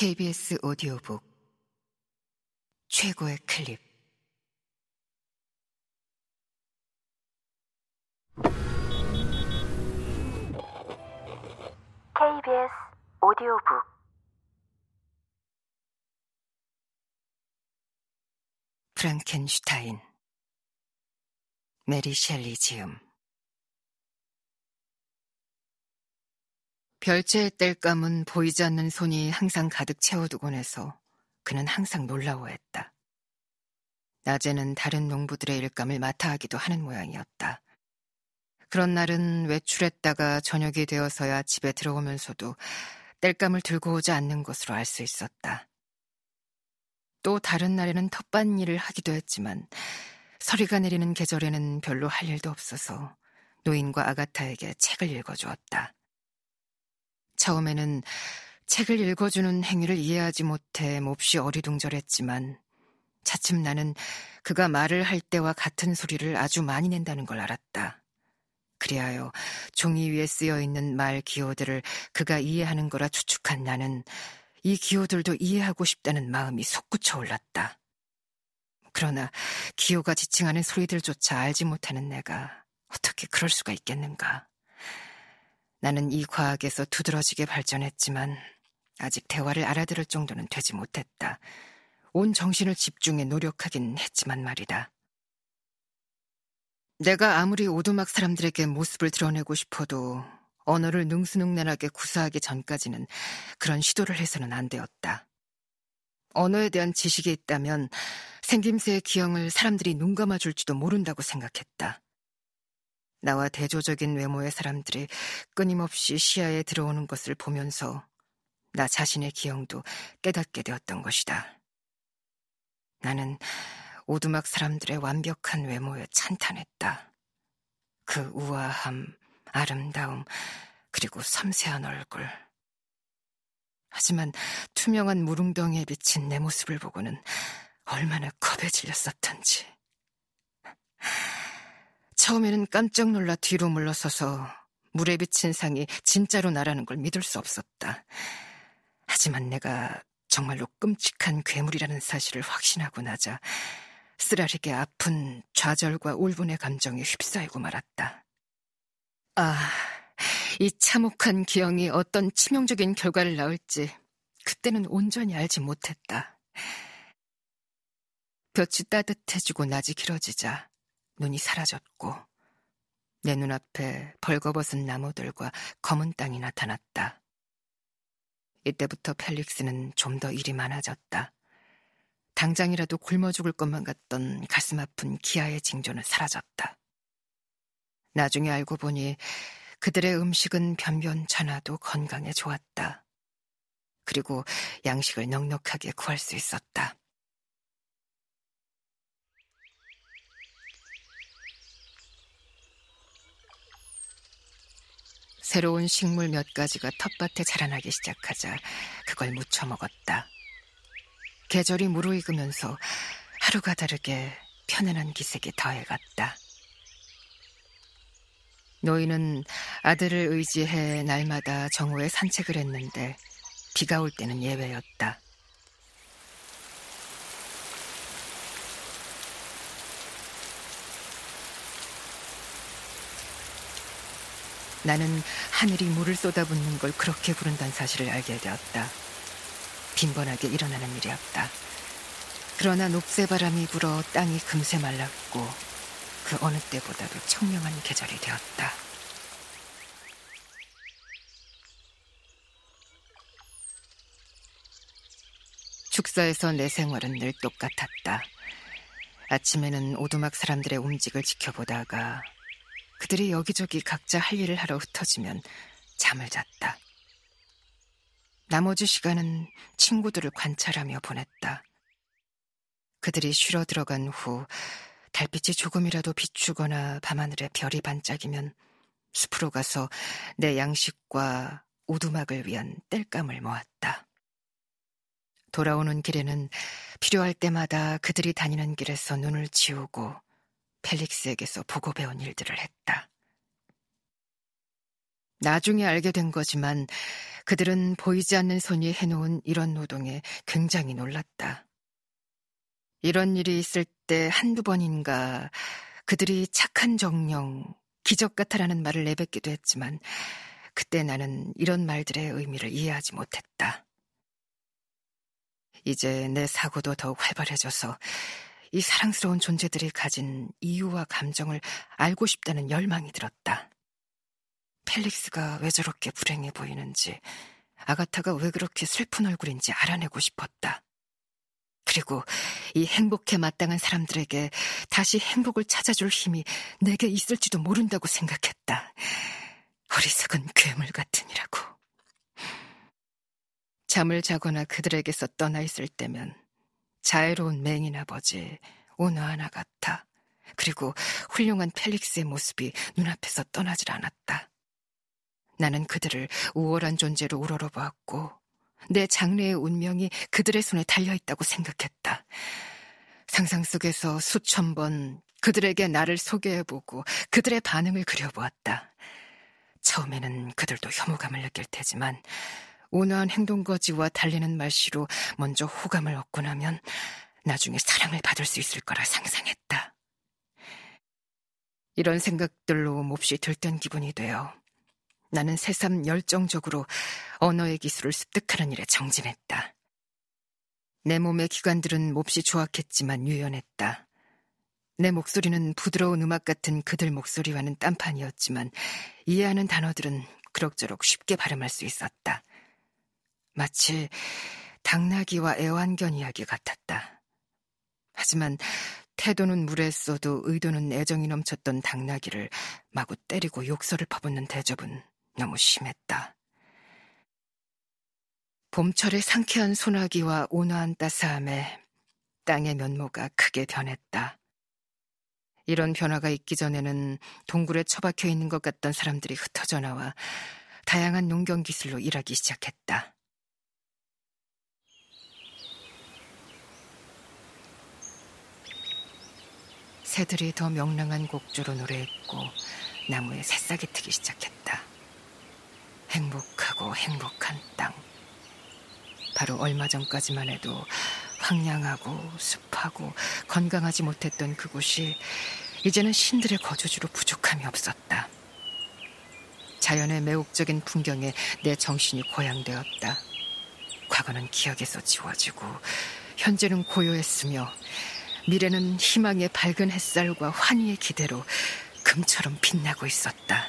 KBS 오디오북 최고의 클립. KBS 오디오북. 프랑켄슈타인 메리 셸리 지음 별채의 땔감은 보이지 않는 손이 항상 가득 채워두곤 해서 그는 항상 놀라워했다. 낮에는 다른 농부들의 일감을 맡아 하기도 하는 모양이었다. 그런 날은 외출했다가 저녁이 되어서야 집에 들어오면서도 땔감을 들고 오지 않는 것으로 알 수 있었다. 또 다른 날에는 텃밭 일을 하기도 했지만 서리가 내리는 계절에는 별로 할 일도 없어서 노인과 아가타에게 책을 읽어주었다. 처음에는 책을 읽어주는 행위를 이해하지 못해 몹시 어리둥절했지만 차츰 나는 그가 말을 할 때와 같은 소리를 아주 많이 낸다는 걸 알았다. 그리하여 종이 위에 쓰여 있는 말 기호들을 그가 이해하는 거라 추측한 나는 이 기호들도 이해하고 싶다는 마음이 솟구쳐 올랐다. 그러나 기호가 지칭하는 소리들조차 알지 못하는 내가 어떻게 그럴 수가 있겠는가? 나는 이 과학에서 두드러지게 발전했지만 아직 대화를 알아들을 정도는 되지 못했다. 온 정신을 집중해 노력하긴 했지만 말이다. 내가 아무리 오두막 사람들에게 모습을 드러내고 싶어도 언어를 능수능란하게 구사하기 전까지는 그런 시도를 해서는 안 되었다. 언어에 대한 지식이 있다면 생김새의 기형을 사람들이 눈 감아줄지도 모른다고 생각했다. 나와 대조적인 외모의 사람들이 끊임없이 시야에 들어오는 것을 보면서 나 자신의 기형도 깨닫게 되었던 것이다. 나는 오두막 사람들의 완벽한 외모에 찬탄했다. 그 우아함, 아름다움, 그리고 섬세한 얼굴. 하지만 투명한 무릉덩이에 비친 내 모습을 보고는 얼마나 겁에 질렸었던지. 처음에는 깜짝 놀라 뒤로 물러서서 물에 비친 상이 진짜로 나라는 걸 믿을 수 없었다. 하지만 내가 정말로 끔찍한 괴물이라는 사실을 확신하고 나자 쓰라리게 아픈 좌절과 울분의 감정에 휩싸이고 말았다. 아, 이 참혹한 기형이 어떤 치명적인 결과를 낳을지 그때는 온전히 알지 못했다. 볕이 따뜻해지고 낮이 길어지자 눈이 사라졌고 내 눈앞에 벌거벗은 나무들과 검은 땅이 나타났다. 이때부터 펠릭스는 좀 더 일이 많아졌다. 당장이라도 굶어 죽을 것만 같던 가슴 아픈 기아의 징조는 사라졌다. 나중에 알고 보니 그들의 음식은 변변찮아도 건강에 좋았다. 그리고 양식을 넉넉하게 구할 수 있었다. 새로운 식물 몇 가지가 텃밭에 자라나기 시작하자 그걸 무쳐 먹었다. 계절이 무르익으면서 하루가 다르게 편안한 기색이 더해갔다. 노인은 아들을 의지해 날마다 정오에 산책을 했는데 비가 올 때는 예외였다. 나는 하늘이 물을 쏟아붓는 걸 그렇게 부른다는 사실을 알게 되었다. 빈번하게 일어나는 일이었다. 그러나 녹새 바람이 불어 땅이 금세 말랐고 그 어느 때보다도 청명한 계절이 되었다. 축사에서 내 생활은 늘 똑같았다. 아침에는 오두막 사람들의 움직을 지켜보다가 그들이 여기저기 각자 할 일을 하러 흩어지면 잠을 잤다. 나머지 시간은 친구들을 관찰하며 보냈다. 그들이 쉬러 들어간 후 달빛이 조금이라도 비추거나 밤하늘에 별이 반짝이면 숲으로 가서 내 양식과 오두막을 위한 땔감을 모았다. 돌아오는 길에는 필요할 때마다 그들이 다니는 길에서 눈을 지우고 펠릭스에게서 보고 배운 일들을 했다. 나중에 알게 된 거지만 그들은 보이지 않는 손이 해놓은 이런 노동에 굉장히 놀랐다. 이런 일이 있을 때 한두 번인가 그들이 착한 정령, 기적 같아라는 말을 내뱉기도 했지만 그때 나는 이런 말들의 의미를 이해하지 못했다. 이제 내 사고도 더욱 활발해져서 이 사랑스러운 존재들이 가진 이유와 감정을 알고 싶다는 열망이 들었다. 펠릭스가 왜 저렇게 불행해 보이는지, 아가타가 왜 그렇게 슬픈 얼굴인지 알아내고 싶었다. 그리고 이 행복에 마땅한 사람들에게 다시 행복을 찾아줄 힘이 내게 있을지도 모른다고 생각했다. 어리석은 괴물 같으니라고. 잠을 자거나 그들에게서 떠나 있을 때면 자애로운 맹인 아버지 오너 하나 같아. 그리고 훌륭한 펠릭스의 모습이 눈앞에서 떠나질 않았다. 나는 그들을 우월한 존재로 우러러보았고 내 장래의 운명이 그들의 손에 달려있다고 생각했다. 상상 속에서 수천 번 그들에게 나를 소개해보고 그들의 반응을 그려보았다. 처음에는 그들도 혐오감을 느낄 테지만 온화한 행동거지와 달리는 말씨로 먼저 호감을 얻고 나면 나중에 사랑을 받을 수 있을 거라 상상했다. 이런 생각들로 몹시 들뜬 기분이 되어 나는 새삼 열정적으로 언어의 기술을 습득하는 일에 정진했다. 내 몸의 기관들은 몹시 조악했지만 유연했다. 내 목소리는 부드러운 음악 같은 그들 목소리와는 딴판이었지만 이해하는 단어들은 그럭저럭 쉽게 발음할 수 있었다. 마치 당나귀와 애완견 이야기 같았다. 하지만 태도는 물에 써도 의도는 애정이 넘쳤던 당나귀를 마구 때리고 욕설을 퍼붓는 대접은 너무 심했다. 봄철의 상쾌한 소나기와 온화한 따스함에 땅의 면모가 크게 변했다. 이런 변화가 있기 전에는 동굴에 처박혀 있는 것 같던 사람들이 흩어져 나와 다양한 농경 기술로 일하기 시작했다. 새들이 더 명랑한 곡조로 노래했고 나무에 새싹이 트기 시작했다. 행복하고 행복한 땅. 바로 얼마 전까지만 해도 황량하고 습하고 건강하지 못했던 그곳이 이제는 신들의 거주지로 부족함이 없었다. 자연의 매혹적인 풍경에 내 정신이 고양되었다. 과거는 기억에서 지워지고 현재는 고요했으며 미래는 희망의 밝은 햇살과 환희의 기대로 금처럼 빛나고 있었다.